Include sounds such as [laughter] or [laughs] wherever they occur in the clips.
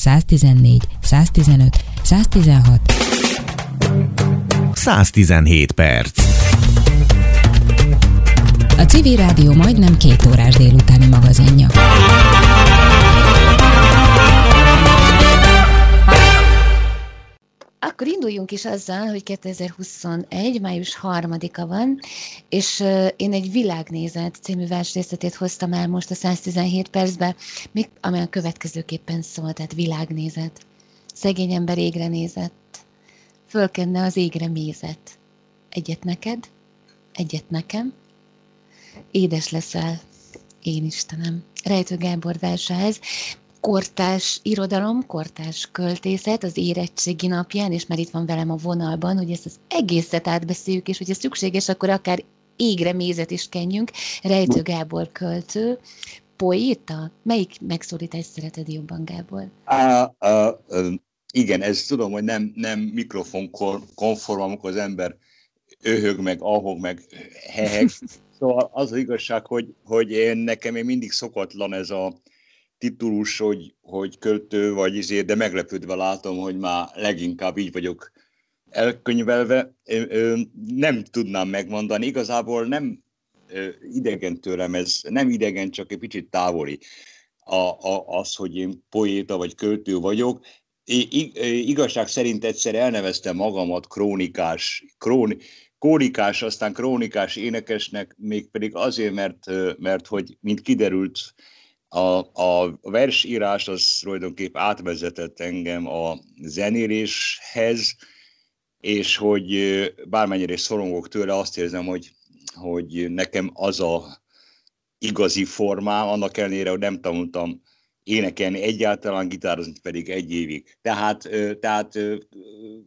114, 115, 116. 117 perc. A Civil Rádió majdnem két órás délutáni magazinja. Akkor induljunk is azzal, hogy 2021. május 3-a van, és én egy világnézet című versrészletét hoztam el most a 117 percbe, amely a következőképpen szól, tehát világnézet. Szegény ember égre nézett, fölkenne az égre mézet. Egyet neked, egyet nekem, édes leszel, én Istenem. Rejtő Gábor versehez kortás irodalom, kortás költészet az érettségi napján, és már itt van velem a vonalban, hogy ezt az egészet átbeszéljük, és hogyha szükséges, akkor akár égre mézet is kenjünk. Rejtő Gábor költő, poéta? Melyik megszólítást szereted jobban, Gábor? A, a, a, igen, ez tudom, hogy nem, nem mikrofon konform, amikor az ember öhög, meg ahog, meg heheg. [laughs] Szóval az, az igazság, hogy, hogy én nekem én mindig szokatlan ez a, titulus, hogy, hogy költő vagy izé, de meglepődve látom, hogy már leginkább így vagyok elkönyvelve. Nem tudnám megmondani, igazából nem idegen tőlem, ez nem idegen, csak egy picit távoli a, a, az, hogy én poéta vagy költő vagyok. I, igazság szerint egyszer elneveztem magamat krónikás, krón, krónikás, aztán krónikás énekesnek, mégpedig azért, mert, mert hogy, mint kiderült, a, a versírás az tulajdonképp átvezetett engem a zenéléshez, és hogy bármennyire is szorongok tőle, azt érzem, hogy, hogy nekem az a igazi formám, annak ellenére, hogy nem tanultam énekelni egyáltalán, gitározni pedig egy évig. Tehát, tehát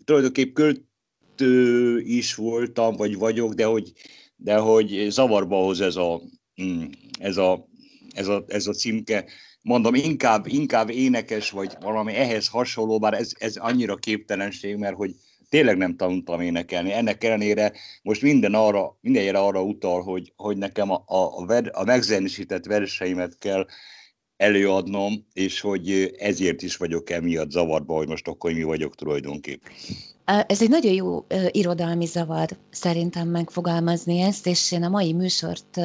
tulajdonképp költő is voltam, vagy vagyok, de hogy, de hogy zavarba hoz ez a, mm, ez a ez a, ez a címke. Mondom, inkább, inkább énekes, vagy valami ehhez hasonló, bár ez, ez annyira képtelenség, mert hogy tényleg nem tanultam énekelni. Ennek ellenére most minden arra, mindenre arra utal, hogy, hogy nekem a, a, a, a megzenésített verseimet kell előadnom, és hogy ezért is vagyok emiatt zavarba, hogy most akkor mi vagyok tulajdonképpen. Ez egy nagyon jó irodalmi zavar szerintem megfogalmazni ezt, és én a mai műsort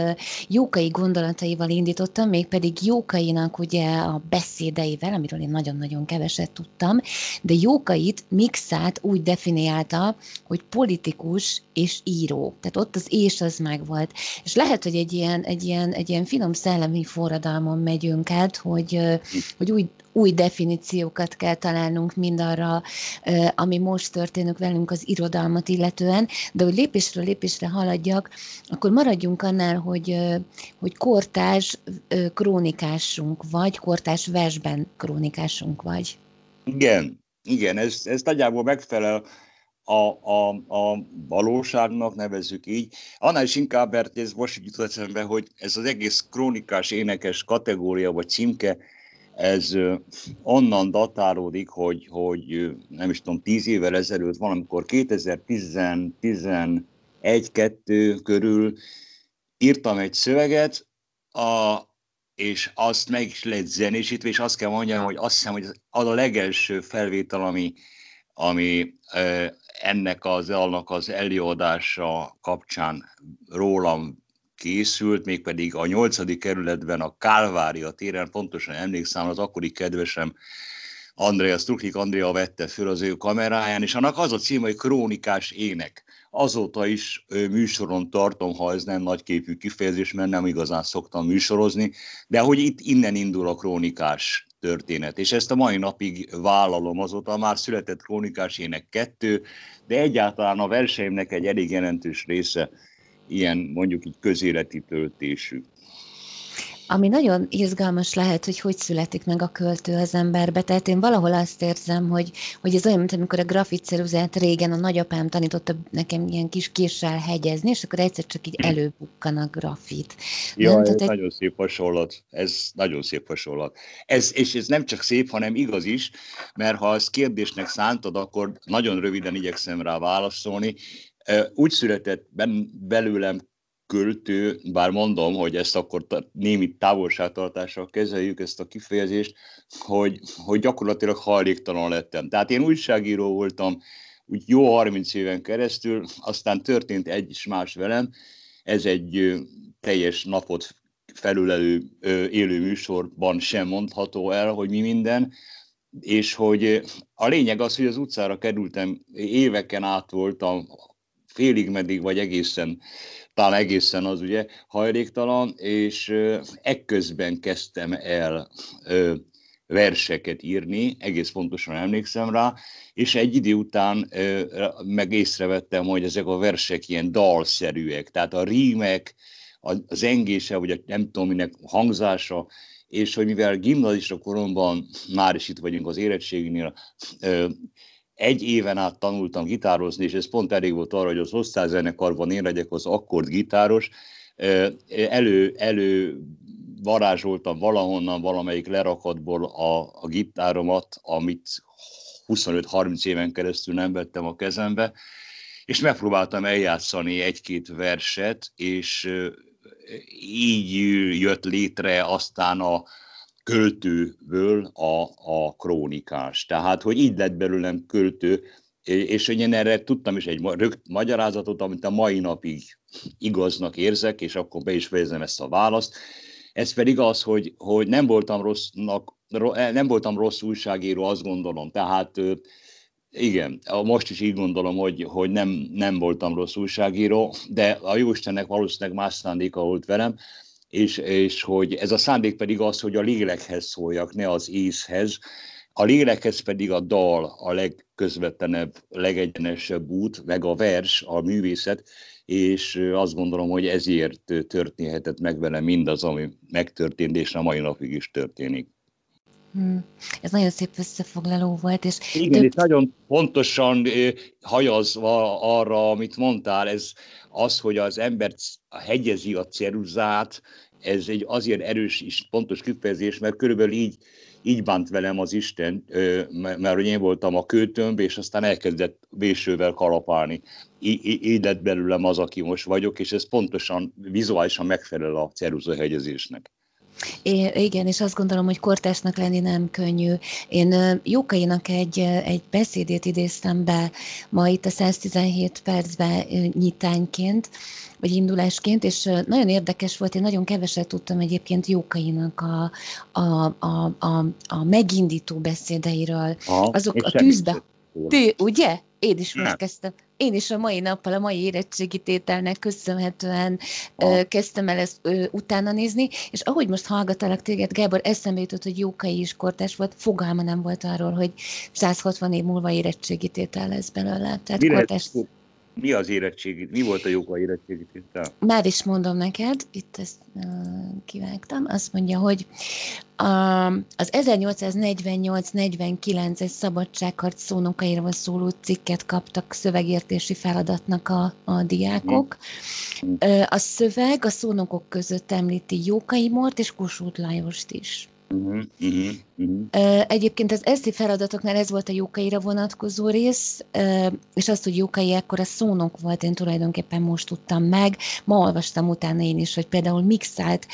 Jókai gondolataival indítottam, mégpedig Jókainak ugye a beszédeivel, amiről én nagyon-nagyon keveset tudtam, de Jókait mixát úgy definiálta, hogy politikus és író. Tehát ott az és az megvolt. És lehet, hogy egy ilyen, egy ilyen, egy ilyen finom szellemi forradalmon megyünk át, hogy, hogy úgy új definíciókat kell találnunk mindarra, ami most történik velünk az irodalmat illetően, de hogy lépésről lépésre haladjak, akkor maradjunk annál, hogy, hogy kortás krónikásunk vagy, kortás versben krónikásunk vagy. Igen, igen, ez, ez nagyjából megfelel a, a, a valóságnak, nevezzük így. Annál is inkább, mert ez most jutott eszembe, hogy ez az egész krónikás énekes kategória vagy címke, ez onnan datálódik, hogy, hogy nem is tudom, tíz évvel ezelőtt, valamikor 2010-11-2 körül írtam egy szöveget, a, és azt meg is lett zenésítve, és azt kell mondjam, hogy azt hiszem, hogy az a legelső felvétel, ami, ami ennek az alnak az előadása kapcsán rólam készült, mégpedig a nyolcadik kerületben a Kálvária téren, pontosan emlékszem, az akkori kedvesem Andrea Struklik Andrea vette föl az ő kameráján, és annak az a cím, hogy Krónikás ének. Azóta is műsoron tartom, ha ez nem nagyképű kifejezés, mert nem igazán szoktam műsorozni, de hogy itt innen indul a krónikás történet. És ezt a mai napig vállalom, azóta már született krónikás ének kettő, de egyáltalán a verseimnek egy elég jelentős része ilyen mondjuk így közéleti töltésű. Ami nagyon izgalmas lehet, hogy hogy születik meg a költő az emberbe. Tehát én valahol azt érzem, hogy, hogy ez olyan, mint amikor a grafitceruzát régen a nagyapám tanította nekem ilyen kis késsel hegyezni, és akkor egyszer csak így előbukkan a grafit. Ja, nem, ez egy... nagyon szép hasonlat. Ez nagyon szép hasonlat. Ez, és ez nem csak szép, hanem igaz is, mert ha ezt kérdésnek szántad, akkor nagyon röviden igyekszem rá válaszolni úgy született belőlem költő, bár mondom, hogy ezt akkor némi távolságtartással kezeljük ezt a kifejezést, hogy, hogy gyakorlatilag hajléktalan lettem. Tehát én újságíró voltam úgy jó 30 éven keresztül, aztán történt egy is más velem, ez egy teljes napot felülelő élő műsorban sem mondható el, hogy mi minden, és hogy a lényeg az, hogy az utcára kerültem, éveken át voltam, félig meddig, vagy egészen, talán egészen az ugye hajléktalan, és ekközben kezdtem el verseket írni, egész pontosan emlékszem rá, és egy idő után meg észrevettem, hogy ezek a versek ilyen dalszerűek, tehát a rímek, a zengése, vagy a nem tudom minek hangzása, és hogy mivel gimnazista koromban, már is itt vagyunk az érettséginél, egy éven át tanultam gitározni, és ez pont elég volt arra, hogy az osztályzenekarban én legyek az akkord gitáros, elő, elő varázsoltam valahonnan, valamelyik lerakatból a, a gitáromat, amit 25-30 éven keresztül nem vettem a kezembe, és megpróbáltam eljátszani egy-két verset, és így jött létre aztán a költőből a, a krónikás. Tehát, hogy így lett belőlem költő, és én erre tudtam is egy magyarázatot, amit a mai napig igaznak érzek, és akkor be is fejezem ezt a választ. Ez pedig az, hogy, hogy nem voltam rossznak, nem voltam rossz újságíró, azt gondolom. Tehát igen, most is így gondolom, hogy, hogy nem, nem voltam rossz újságíró, de a Jóistennek valószínűleg más szándéka volt velem, és, és hogy ez a szándék pedig az, hogy a lélekhez szóljak, ne az észhez. A lélekhez pedig a dal a legközvetlenebb, legegyenesebb út, meg a vers, a művészet, és azt gondolom, hogy ezért történhetett meg velem mindaz, ami megtörtént, és a mai napig is történik. Hmm. Ez nagyon szép összefoglaló volt. És Igen, több... és nagyon pontosan hajazva arra, amit mondtál, ez az, hogy az ember hegyezi a ceruzát, ez egy azért erős és pontos kifejezés, mert körülbelül így, így bánt velem az Isten, mert hogy én voltam a kőtömb, és aztán elkezdett vésővel kalapálni. Így lett belőlem az, aki most vagyok, és ez pontosan vizuálisan megfelel a ceruza hegyezésnek. É, igen, és azt gondolom, hogy kortásnak lenni nem könnyű. Én Jókainak egy, egy beszédét idéztem be ma itt a 117 percben nyitányként, vagy indulásként, és nagyon érdekes volt, én nagyon keveset tudtam egyébként Jókainak a, a, a, a, a megindító beszédeiről. Aha, Azok a tűzbe... Tű, ugye? Én is most kezdtem én is a mai nappal, a mai érettségi tételnek köszönhetően ö, kezdtem el ezt ö, utána nézni, és ahogy most hallgatalak téged, Gábor, eszembe jutott, hogy Jókai is kortás volt, fogalma nem volt arról, hogy 160 év múlva érettségi tétel lesz belőle. Tehát Mire, kortás mi az érettségi, mi volt a joga érettségi tétel? Már is mondom neked, itt ezt uh, kivágtam, azt mondja, hogy a, az 1848-49-es szabadságharc szónokairól szóló cikket kaptak szövegértési feladatnak a, a diákok. Mm. A szöveg a szónokok között említi Jókai Mort és Kossuth Lajost is. Uh-huh, uh-huh, uh-huh. Egyébként az eszi feladatoknál ez volt a Jókaira vonatkozó rész, és azt, hogy Jókai ekkor a szónok volt, én tulajdonképpen most tudtam meg. Ma olvastam utána én is, hogy például mixált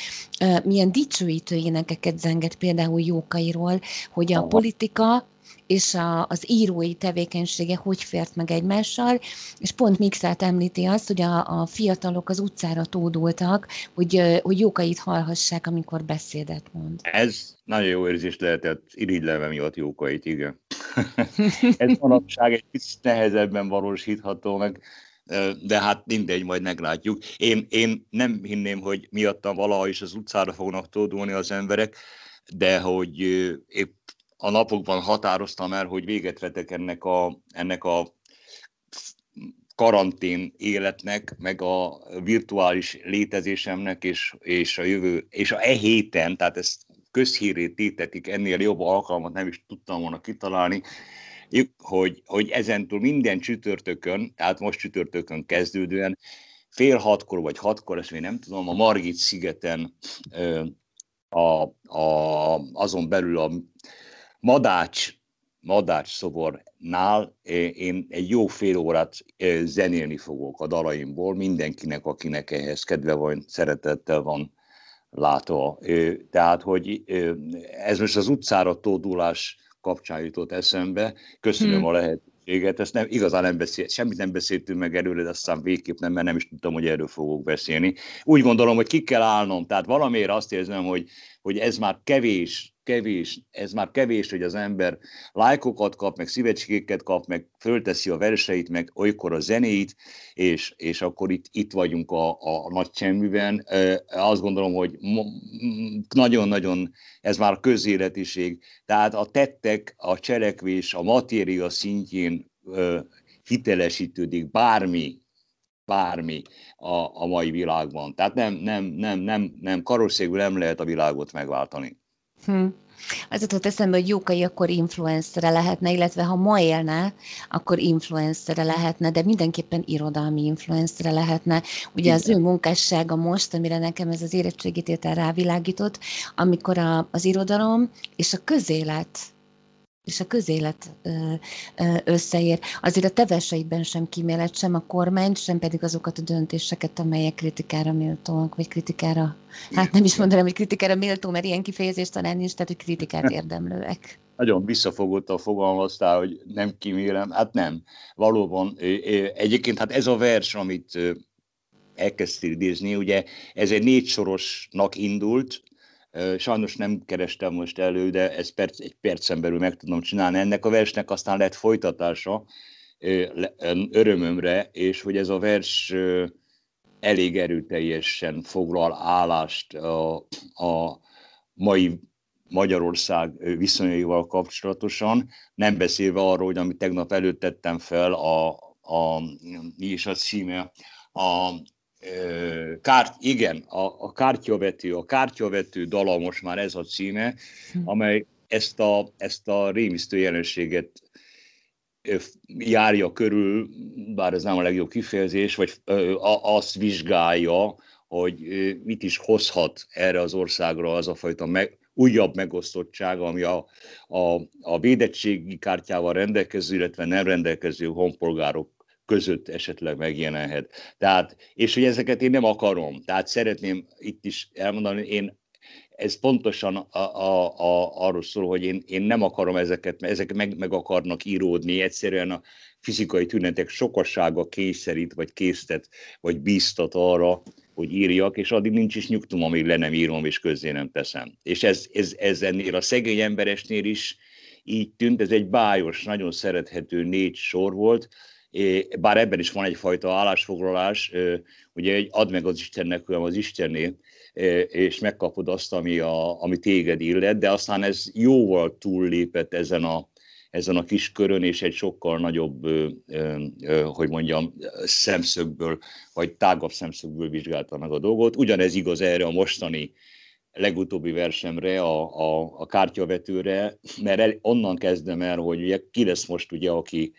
milyen dicsőítő énekeket zengett például Jókairól, hogy a politika és a, az írói tevékenysége hogy fért meg egymással, és pont Mixát említi azt, hogy a, a fiatalok az utcára tódultak, hogy, hogy jókait hallhassák, amikor beszédet mond. Ez nagyon jó érzés lehetett irigyleve miatt jókait, igen. [laughs] Ez manapság egy kicsit nehezebben valósítható meg, de hát mindegy, majd meglátjuk. Én, én nem hinném, hogy miattam valaha is az utcára fognak tódulni az emberek, de hogy épp a napokban határoztam el, hogy véget vetek ennek a, ennek a karantén életnek, meg a virtuális létezésemnek, és, és a jövő, és a e héten, tehát ezt közhírét tétetik, ennél jobb alkalmat nem is tudtam volna kitalálni, hogy, hogy ezentúl minden csütörtökön, tehát most csütörtökön kezdődően, fél hatkor vagy hatkor, ezt még nem tudom, a Margit szigeten a, a, azon belül a Madács Madács szobornál én egy jó fél órát zenélni fogok a dalaimból, mindenkinek, akinek ehhez kedve van, szeretettel van látva. Tehát, hogy ez most az utcára tódulás kapcsán jutott eszembe. Köszönöm hmm. a lehetőséget. Ezt nem, igazán nem beszélt, semmit nem beszéltünk meg előre, de aztán végképp nem, mert nem is tudtam, hogy erről fogok beszélni. Úgy gondolom, hogy ki kell állnom. Tehát valamiért azt érzem, hogy, hogy ez már kevés kevés, ez már kevés, hogy az ember lájkokat kap, meg szívecskéket kap, meg fölteszi a verseit, meg olykor a zenét, és, és akkor itt, itt vagyunk a, a nagy csemműben. Azt gondolom, hogy nagyon-nagyon ez már közéletiség. Tehát a tettek, a cselekvés, a matéria szintjén hitelesítődik bármi, bármi a, a mai világban. Tehát nem, nem, nem, nem, nem karosszékből nem lehet a világot megváltani. Hm. Az jutott eszembe, hogy Jókai akkor influencere lehetne, illetve ha ma élne, akkor influencere lehetne, de mindenképpen irodalmi influencere lehetne. Ugye az ő munkássága most, amire nekem ez az érettségítétel rávilágított, amikor a, az irodalom és a közélet és a közélet összeér. Azért a te verseidben sem kímélet sem a kormány, sem pedig azokat a döntéseket, amelyek kritikára méltóak, vagy kritikára, hát nem is mondanám, hogy kritikára méltó, mert ilyen kifejezés talán nincs, tehát hogy kritikát [laughs] érdemlőek. Nagyon visszafogottan fogalmaztál, hogy nem kímélem. Hát nem. Valóban. Egyébként hát ez a vers, amit elkezdtél idézni, ugye ez egy négy sorosnak indult, Sajnos nem kerestem most elő, de ezt perc, egy percen belül meg tudom csinálni. Ennek a versnek aztán lett folytatása örömömre, és hogy ez a vers elég erőteljesen foglal állást a, a mai Magyarország viszonyaival kapcsolatosan, nem beszélve arról, hogy amit tegnap előtt tettem fel, a, a, mi is a címe, a kárt, igen, a, a kártyavető, a kártyavető dala most már ez a címe, hm. amely ezt a, ezt a rémisztő jelenséget járja körül, bár ez nem a legjobb kifejezés, vagy azt vizsgálja, hogy mit is hozhat erre az országra az a fajta meg, újabb megosztottság, ami a, a, a védettségi kártyával rendelkező, illetve nem rendelkező honpolgárok között esetleg megjelenhet. Tehát, és hogy ezeket én nem akarom. Tehát szeretném itt is elmondani, én ez pontosan a, a, a, arról szól, hogy én, én nem akarom ezeket, mert ezek meg, meg akarnak íródni, egyszerűen a fizikai tünetek sokassága kényszerít, vagy késztet, vagy bíztat arra, hogy írjak, és addig nincs is nyugtom, amíg le nem írom, és közzé nem teszem. És ez, ez, ez ennél a szegény emberesnél is így tűnt, ez egy bájos, nagyon szerethető négy sor volt, bár ebben is van egyfajta állásfoglalás, ugye egy add meg az Istennek, olyan az Istenné, és megkapod azt, ami, a, ami téged illet, de aztán ez jóval túllépett ezen a, ezen a kis körön, és egy sokkal nagyobb, hogy mondjam, szemszögből, vagy tágabb szemszögből vizsgálta meg a dolgot. Ugyanez igaz erre a mostani legutóbbi versemre, a, a, a kártyavetőre, mert el, onnan kezdem el, hogy ugye ki lesz most ugye, aki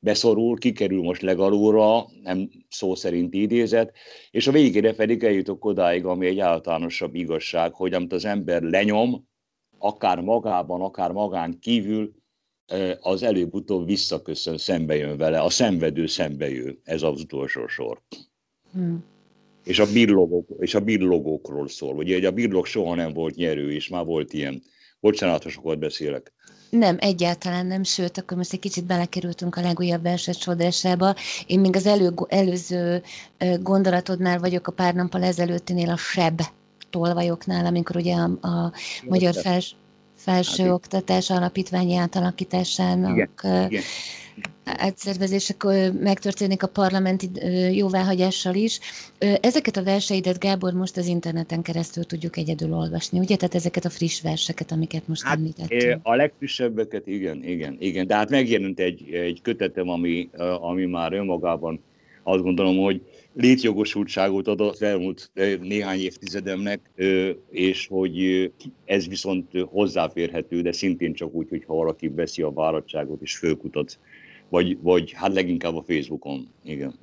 beszorul, kikerül most legalóra, nem szó szerint idézet, és a végére pedig eljutok odáig, ami egy általánosabb igazság, hogy amit az ember lenyom, akár magában, akár magán kívül, az előbb-utóbb visszaköszön, szembe jön vele, a szenvedő szembe ez az utolsó sor. Hmm. És a, billogok, és a billogókról szól. Ugye a billog soha nem volt nyerő, és már volt ilyen. Bocsánat, ha sokat beszélek. Nem, egyáltalán nem, sőt, akkor most egy kicsit belekerültünk a legújabb verset sodrásába. Én még az elő, előző gondolatodnál vagyok a pár nappal ezelőttinél a seb tolvajoknál, amikor ugye a, a magyar fels, felsőoktatás alapítványi átalakításának igen, igen megtörténik a parlamenti jóváhagyással is. Ezeket a verseidet, Gábor, most az interneten keresztül tudjuk egyedül olvasni, ugye? Tehát ezeket a friss verseket, amiket most hát, említettünk. A legfrissebbeket, igen, igen, igen. De hát megjelent egy, egy kötetem, ami, ami már önmagában azt gondolom, hogy létjogosultságot adott az elmúlt néhány évtizedemnek, és hogy ez viszont hozzáférhető, de szintén csak úgy, hogyha valaki veszi a váradtságot és fölkutat vagy, vagy hát leginkább a Facebookon, igen.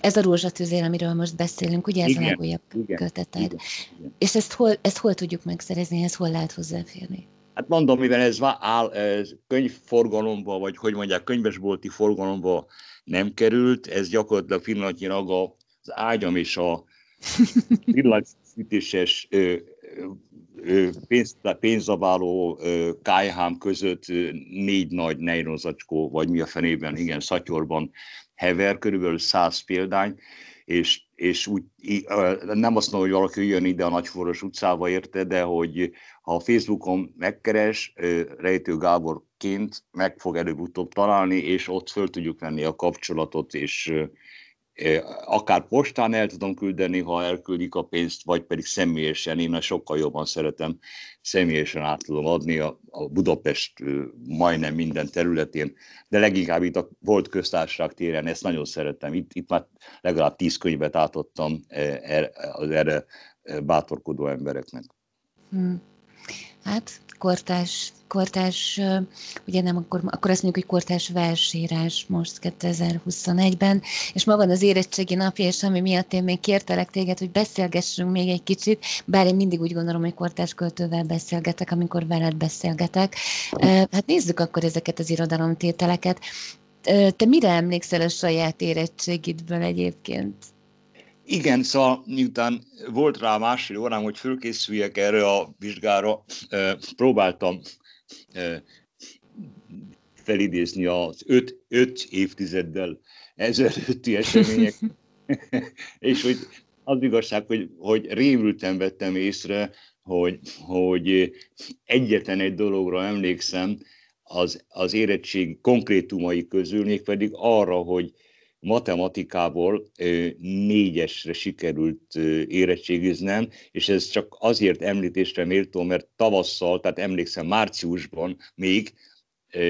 Ez a rózsatűzér, amiről most beszélünk, ugye ez igen, a legújabb igen, köteted. Igen, igen. És ezt hol, ezt hol tudjuk megszerezni, ezt hol lehet hozzáférni? Hát mondom, mivel ez, áll, ez könyvforgalomba, vagy hogy mondják, könyvesbolti forgalomba nem került, ez gyakorlatilag pillanatnyilag az ágyam és a [laughs] villanyfűtéses pénz, pénzabáló kájhám között négy nagy nejronzacskó, vagy mi a fenében, igen, szatyorban hever, körülbelül száz példány, és, és úgy, nem azt mondom, hogy valaki jön ide a Nagyforos utcába érte, de hogy ha Facebookon megkeres, Rejtő Gáborként meg fog előbb-utóbb találni, és ott föl tudjuk venni a kapcsolatot, és akár postán el tudom küldeni, ha elküldik a pénzt, vagy pedig személyesen, én sokkal jobban szeretem, személyesen át tudom adni a, a Budapest majdnem minden területén, de leginkább itt a volt köztársaság téren, ezt nagyon szeretem. Itt, itt már legalább tíz könyvet átadtam er, az erre bátorkodó embereknek. Hmm. Hát kortás, kortás, ugye nem, akkor, akkor azt mondjuk, hogy kortás versírás most 2021-ben, és ma van az érettségi napja, és ami miatt én még kértelek téged, hogy beszélgessünk még egy kicsit, bár én mindig úgy gondolom, hogy kortás költővel beszélgetek, amikor veled beszélgetek. Hát nézzük akkor ezeket az irodalomtételeket. Te mire emlékszel a saját érettségidből egyébként? Igen, szóval miután volt rá másfél órám, hogy fölkészüljek erre a vizsgára, próbáltam felidézni az öt, öt évtizeddel ezelőtti események, [laughs] és hogy az igazság, hogy, hogy rémülten vettem észre, hogy, hogy egyetlen egy dologra emlékszem az, az érettség konkrétumai közül, mégpedig arra, hogy matematikából négyesre sikerült érettségiznem, és ez csak azért említésre méltó, mert tavasszal, tehát emlékszem márciusban még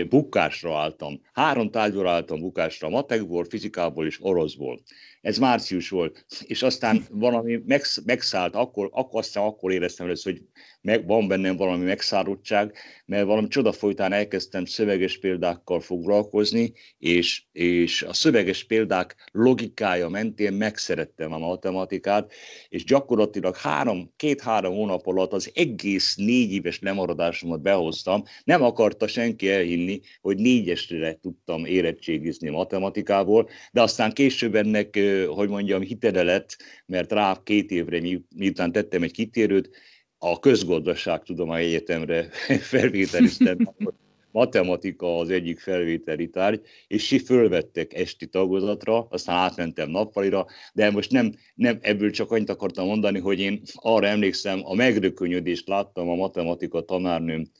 bukásra álltam. Három tárgyra álltam bukásra, matekból, fizikából és oroszból. Ez március volt, és aztán valami megszállt, akkor, akkor aztán akkor éreztem először, hogy meg, van bennem valami megszálltság, mert valami csoda folytán elkezdtem szöveges példákkal foglalkozni, és, és a szöveges példák logikája mentén megszerettem a matematikát, és gyakorlatilag három, két-három hónap alatt az egész négy éves lemaradásomat behoztam. Nem akarta senki elhinni, hogy négyesre tudtam érettségizni matematikából, de aztán később ennek, hogy mondjam, hitele lett, mert rá két évre, miután tettem egy kitérőt, a közgazdaságtudomány egyetemre [laughs] felvételiztem, matematika az egyik felvételi tárgy, és si fölvettek esti tagozatra, aztán átmentem nappalira, de most nem, nem ebből csak annyit akartam mondani, hogy én arra emlékszem, a megrökönyödést láttam a matematika tanárnőm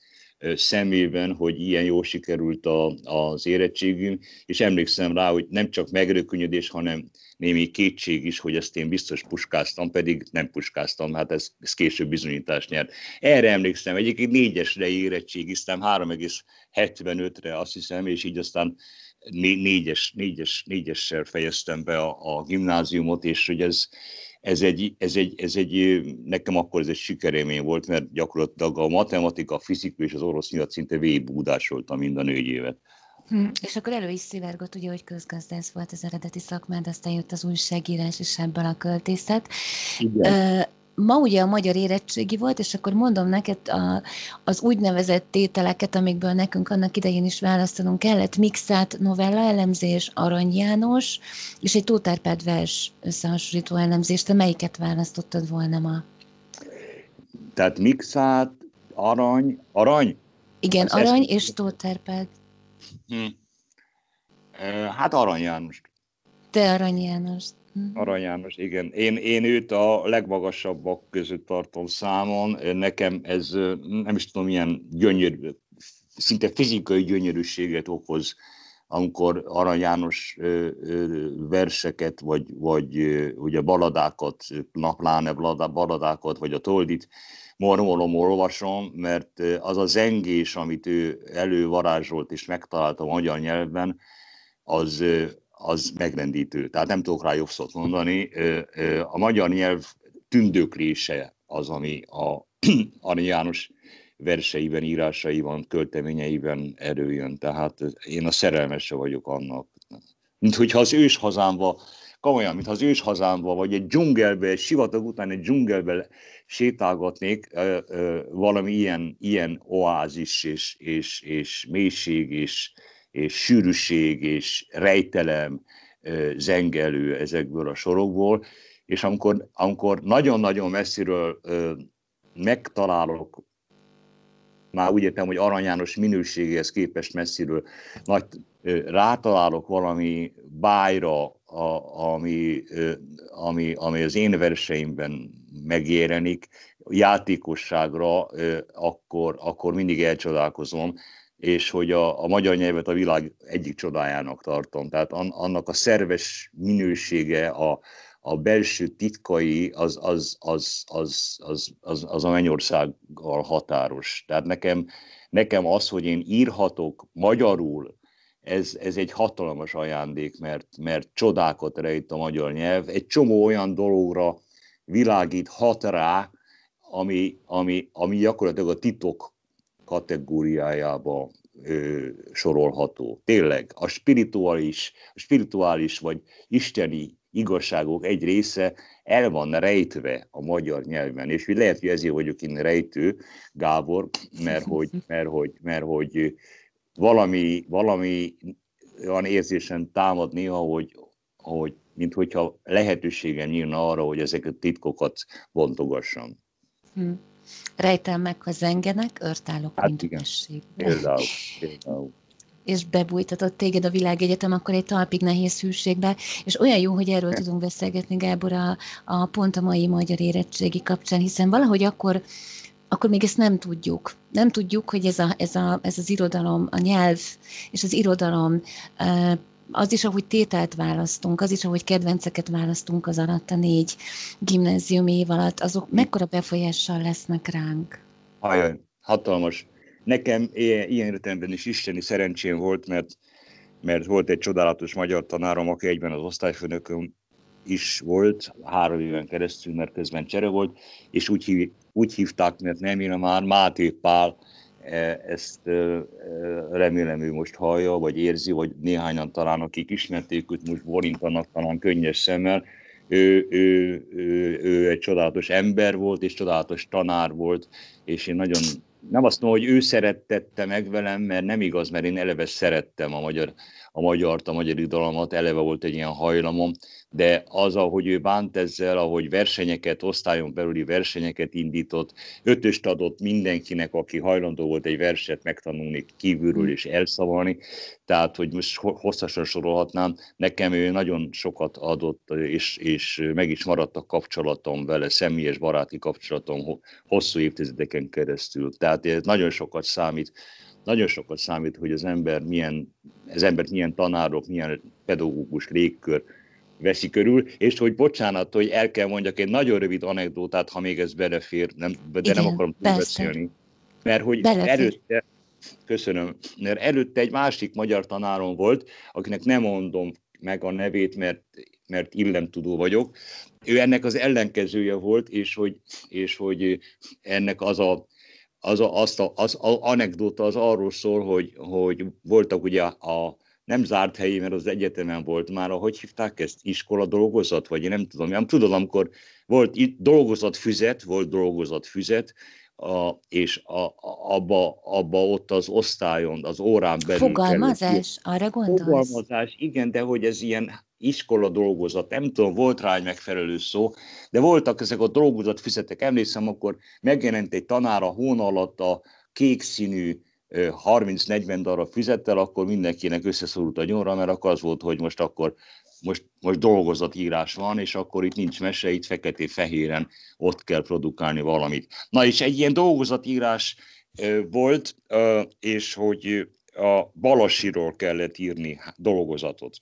szemében, hogy ilyen jól sikerült a, az érettségünk, és emlékszem rá, hogy nem csak megrökönyödés, hanem némi kétség is, hogy ezt én biztos puskáztam, pedig nem puskáztam, hát ez, ez később bizonyítást nyert. Erre emlékszem, egyébként négyesre érettségiztem, 3,75-re azt hiszem, és így aztán négyes, négyes, négyessel fejeztem be a, a gimnáziumot, és hogy ez, ez egy, ez, egy, ez egy, nekem akkor ez egy sikerélmény volt, mert gyakorlatilag a matematika, a fizika és az orosz nyilván szinte végigbúdásoltam mind a négy évet. Hm, és akkor elő is szivárgott, ugye, hogy közgazdász volt az eredeti szakmád, aztán jött az újságírás és ebből a költészet. Igen. Ma ugye a magyar érettségi volt, és akkor mondom neked a, az úgynevezett tételeket, amikből nekünk annak idején is választanunk kellett, mixát novella elemzés, Arany János, és egy Tótárpád vers összehasonlító elemzés. Te melyiket választottad volna ma? Tehát mixát, arany, arany? Igen, Az arany és Tótárpád. Hm. Hát Arany János. Te Arany János. Hm. Arany János, igen. Én, én őt a legmagasabbak között tartom számon. Nekem ez nem is tudom, milyen gyönyörű, szinte fizikai gyönyörűséget okoz, amikor Arany János verseket, vagy, vagy ugye baladákat, pláne baladákat, vagy a toldit mormolom, olvasom, mert az a zengés, amit ő elővarázsolt és megtalálta a magyar nyelvben, az, az megrendítő. Tehát nem tudok rá jobb szót mondani. A magyar nyelv tündöklése az, ami a [clears throat] Arny János verseiben, írásaiban, költeményeiben erőjön. Tehát én a szerelmese vagyok annak. Mint hogyha az ős hazámba komolyan, mintha az őshazámba, vagy egy dzsungelbe, egy sivatag után egy dzsungelbe sétálgatnék, valami ilyen, ilyen oázis, és, és, és mélység, és, és sűrűség, és rejtelem zengelő ezekből a sorokból, és amikor, amikor nagyon-nagyon messziről megtalálok már úgy értem, hogy Arany János minőségéhez képest messziről nagy, rátalálok valami bájra, ami, ami, ami az én verseimben megjelenik, játékosságra, akkor, akkor mindig elcsodálkozom, és hogy a, a magyar nyelvet a világ egyik csodájának tartom. Tehát annak a szerves minősége, a, a belső titkai az, az, az, az, az, az, az a mennyországgal határos. Tehát nekem, nekem az, hogy én írhatok magyarul, ez, ez egy hatalmas ajándék, mert, mert csodákat rejt a magyar nyelv. Egy csomó olyan dologra világít, hat rá, ami, ami, ami gyakorlatilag a titok kategóriájába ö, sorolható. Tényleg, a spirituális, a spirituális vagy isteni igazságok egy része el van rejtve a magyar nyelven, és lehet, hogy ezért vagyok én rejtő, Gábor, mert hogy, mert hogy, mert hogy valami, valami olyan érzésen támad néha, hogy, hogy mint hogyha lehetőségem nyílna arra, hogy ezeket a titkokat bontogassam. Hm. Rejtelmek, ha zengenek, örtálok hát igen, például, például. És bebújtatott téged a világegyetem, akkor egy talpig nehéz hűségbe, és olyan jó, hogy erről tudunk beszélgetni, Gábor, a, a pont a mai magyar érettségi kapcsán, hiszen valahogy akkor akkor még ezt nem tudjuk. Nem tudjuk, hogy ez, a, ez, a, ez az irodalom, a nyelv és az irodalom, az is, ahogy tételt választunk, az is, ahogy kedvenceket választunk az alatt a négy gimnázium év alatt, azok mekkora befolyással lesznek ránk? Ajaj, hatalmas Nekem ilyen, ilyen értelemben is isteni szerencsém volt, mert, mert volt egy csodálatos magyar tanárom, aki egyben az osztályfőnököm is volt, három éven keresztül, mert közben csere volt, és úgy, hív, úgy hívták, mert nem én már Máté Pál, e, ezt e, e, remélem ő most hallja, vagy érzi, vagy néhányan talán, akik ismerték őt, most borintanak talán könnyes szemmel. Ő, ő, ő, ő egy csodálatos ember volt, és csodálatos tanár volt, és én nagyon nem azt mondom, hogy ő szerettette meg velem, mert nem igaz, mert én eleve szerettem a magyar, a magyart, a magyar irodalmat, eleve volt egy ilyen hajlamom, de az, ahogy ő bánt ezzel, ahogy versenyeket, osztályon belüli versenyeket indított, ötöst adott mindenkinek, aki hajlandó volt egy verset megtanulni kívülről és elszavalni, tehát, hogy most hosszasan sorolhatnám, nekem ő nagyon sokat adott, és, és meg is maradt a kapcsolatom vele, személyes baráti kapcsolatom hosszú évtizedeken keresztül. Tehát ez nagyon sokat számít nagyon sokat számít, hogy az ember milyen, az ember milyen tanárok, milyen pedagógus légkör veszi körül, és hogy bocsánat, hogy el kell mondjak egy nagyon rövid anekdótát, ha még ez belefér, nem, de Igen, nem akarom túlbeszélni. Mert hogy belefér. előtte, köszönöm, mert előtte egy másik magyar tanárom volt, akinek nem mondom meg a nevét, mert, mert illemtudó vagyok. Ő ennek az ellenkezője volt, és hogy, és hogy ennek az a az, a, az, a, az a anekdóta az arról szól, hogy, hogy voltak ugye a, nem zárt helyi, mert az egyetemen volt már, ahogy hívták ezt, iskola dolgozat, vagy én nem tudom, nem tudom, amikor volt itt dolgozat füzet, volt dolgozat füzet, a, és a, a, abba, abba ott az osztályon, az órán belül... Fogalmazás, kellett, arra gondolsz? Fogalmazás, igen, de hogy ez ilyen iskola dolgozat, nem tudom, volt rá egy megfelelő szó, de voltak ezek a dolgozat füzetek. Emlékszem, akkor megjelent egy tanár a hón alatt a kék színű 30-40 darab füzettel, akkor mindenkinek összeszorult a nyomra, mert akkor az volt, hogy most akkor most, most dolgozatírás van, és akkor itt nincs mese, itt feketé-fehéren ott kell produkálni valamit. Na és egy ilyen dolgozatírás volt, és hogy a Balasiról kellett írni dolgozatot.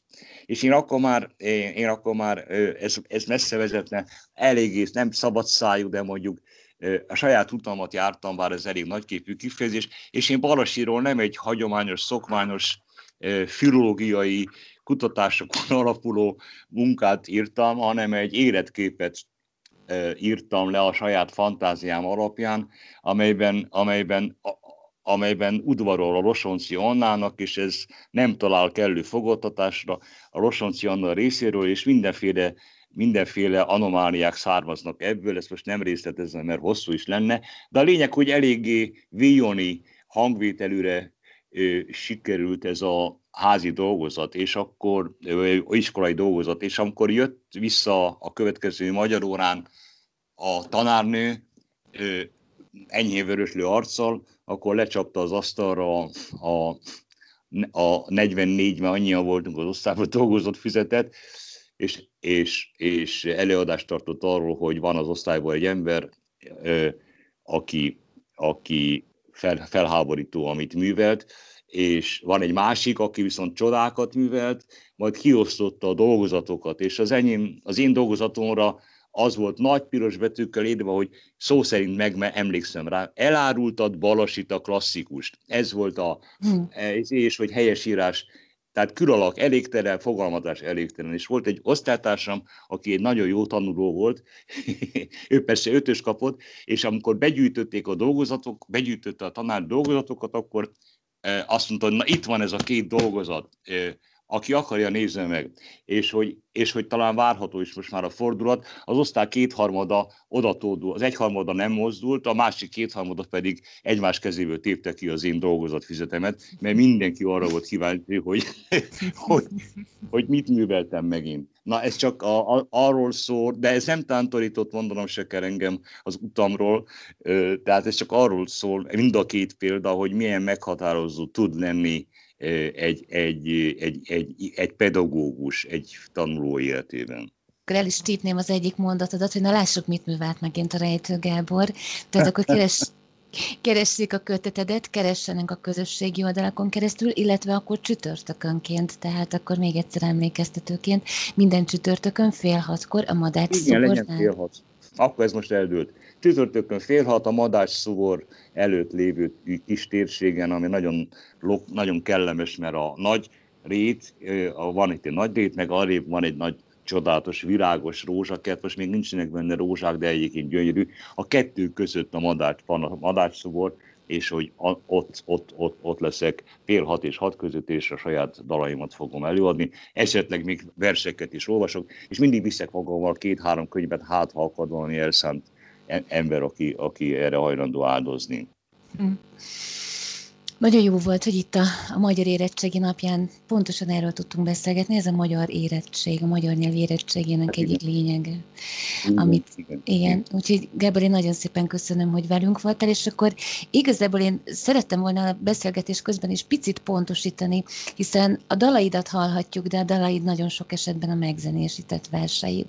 És én akkor már, én akkor már ez, ez messze vezetne, eléggé nem szabad szájú, de mondjuk a saját utamat jártam, bár ez elég nagyképű kifejezés, és én Balasiról nem egy hagyományos, szokványos filológiai kutatásokon [laughs] alapuló munkát írtam, hanem egy életképet írtam le a saját fantáziám alapján, amelyben, amelyben amelyben udvarol a Losonci Annának, és ez nem talál kellő fogadtatásra a Losonci Anna részéről, és mindenféle mindenféle anomáliák származnak ebből, ezt most nem részletezem, mert hosszú is lenne, de a lényeg, hogy eléggé Vioni hangvételűre sikerült ez a házi dolgozat, és akkor ö, iskolai dolgozat, és amikor jött vissza a következő magyar órán a tanárnő, ö, enyhén vöröslő arccal, akkor lecsapta az asztalra a, a, a 44-ben annyian voltunk az osztályban dolgozott füzetet, és, és, és előadást tartott arról, hogy van az osztályban egy ember, aki, aki fel, felháborító, amit művelt, és van egy másik, aki viszont csodákat művelt, majd kiosztotta a dolgozatokat, és az, enyém, az én dolgozatomra az volt nagy piros betűkkel írva, hogy szó szerint meg emlékszem rá, elárultad Balasit a klasszikust. Ez volt a, hmm. és hogy helyesírás tehát külalak elégtelen, fogalmazás elégtelen. És volt egy osztálytársam, aki egy nagyon jó tanuló volt, [laughs] ő persze ötös kapott, és amikor begyűjtötték a dolgozatok, begyűjtötte a tanár dolgozatokat, akkor azt mondta, hogy na itt van ez a két dolgozat, aki akarja, nézze meg. És hogy, és hogy talán várható is most már a fordulat, az osztály kétharmada odatódul, az egyharmada nem mozdult, a másik kétharmada pedig egymás kezéből tépte ki az én dolgozatfizetemet, mert mindenki arra volt kíváncsi, hogy, [laughs] hogy, hogy mit műveltem megint. Na ez csak a, a, arról szól, de ez nem tántorított, mondanom se kell engem az utamról, tehát ez csak arról szól, mind a két példa, hogy milyen meghatározó tud lenni egy, egy, egy, egy, egy pedagógus egy tanuló életében. Akkor el is típném az egyik mondatodat, hogy na lássuk, mit művelt megint a Rejtő Gábor. Tehát akkor keres, keressék a kötetedet, keressenek a közösségi oldalakon keresztül, illetve akkor csütörtökönként, tehát akkor még egyszer emlékeztetőként, minden csütörtökön fél hatkor a Madács Igen, legyen fél hat. Akkor ez most eldőlt. Csütörtökön fél hat a Madács szobor előtt lévő kis térségen, ami nagyon, nagyon kellemes, mert a nagy rét, van itt egy nagy rét, meg arrébb van egy nagy csodálatos, virágos rózsakert, most még nincsenek benne rózsák, de egyébként gyönyörű. A kettő között a madács, van a madács szobor, és hogy ott, ott, ott, ott leszek fél hat és hat között, és a saját dalaimat fogom előadni. Esetleg még verseket is olvasok, és mindig viszek magammal két-három könyvet, hát ha akad valami elszánt ember, aki, aki erre hajlandó áldozni. Hm. Nagyon jó volt, hogy itt a, a Magyar Érettségi napján pontosan erről tudtunk beszélgetni, ez a magyar érettség, a magyar nyelv érettségének hát egyik lényege. Igen, amit, igen. igen. Úgyhogy Gábor, én nagyon szépen köszönöm, hogy velünk voltál, és akkor igazából én szerettem volna a beszélgetés közben is picit pontosítani, hiszen a dalaidat hallhatjuk, de a dalaid nagyon sok esetben a megzenésített verseid.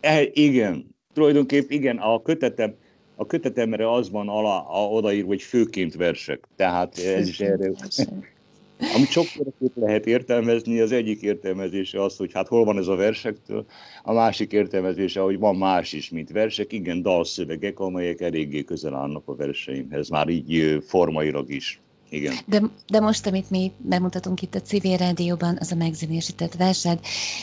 E, igen, tulajdonképp igen, a kötetem, a kötetemre az van alá, a, odaírva, hogy főként versek. Tehát ez is erre... [laughs] Amit sokféleképp lehet értelmezni, az egyik értelmezése az, hogy hát hol van ez a versektől, a másik értelmezése, hogy van más is, mint versek, igen, dalszövegek, amelyek eléggé közel állnak a verseimhez, már így formailag is. Igen. De, de most, amit mi bemutatunk itt a civil rádióban, az a megzenésített versed.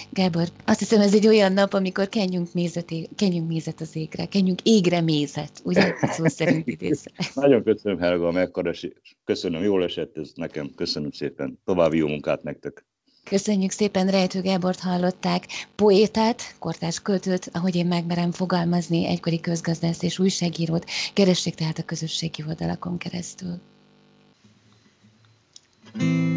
Gábor, azt hiszem, ez egy olyan nap, amikor kenjünk mézet, kenjünk mézet az égre, kenjünk égre mézet, ugye? Szó szerint idézve. [laughs] Nagyon köszönöm, Helga, a megkeresést. Köszönöm, jól esett ez nekem. Köszönöm szépen. További jó munkát nektek. Köszönjük szépen, Rejtő Gábort hallották, poétát, kortás költőt, ahogy én megmerem fogalmazni, egykori közgazdász és újságírót, keressék tehát a közösségi oldalakon keresztül. Döntsük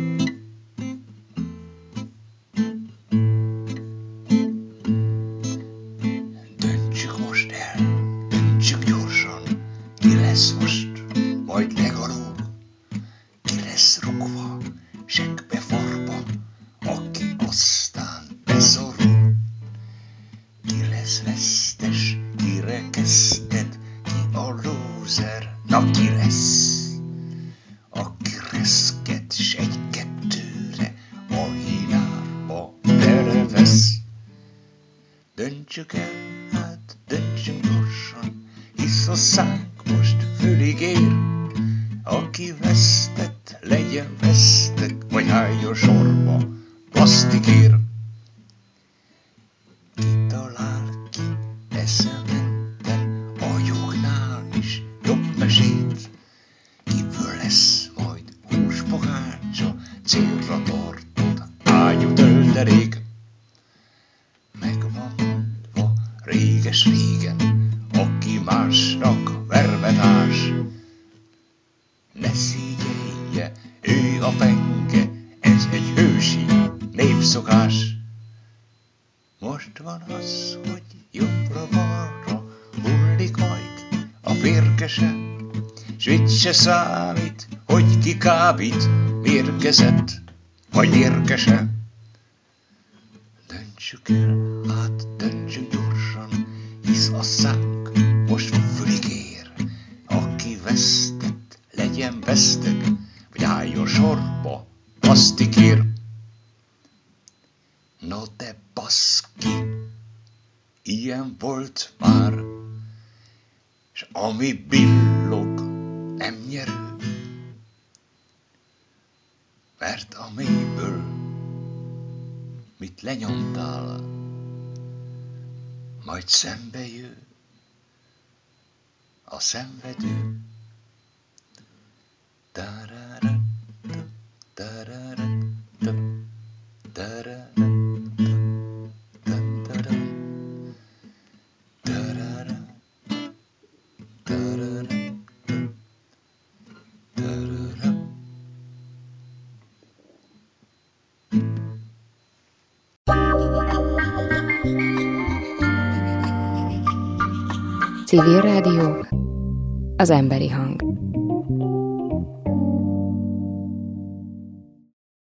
se számít, hogy ki kábít, mérgezett vagy mérgese. Döntsük el, hát döntsük gyorsan, hisz a szánk most fülig ér. Aki vesztett, legyen vesztek, vagy álljon sorba, pasztikér. No de baszki, ilyen volt már, és ami billog, nem nyerő, mert a mélyből mit lenyomtál, majd szembe jő a szenvedő. Tarara, Civil Rádió, az emberi hang.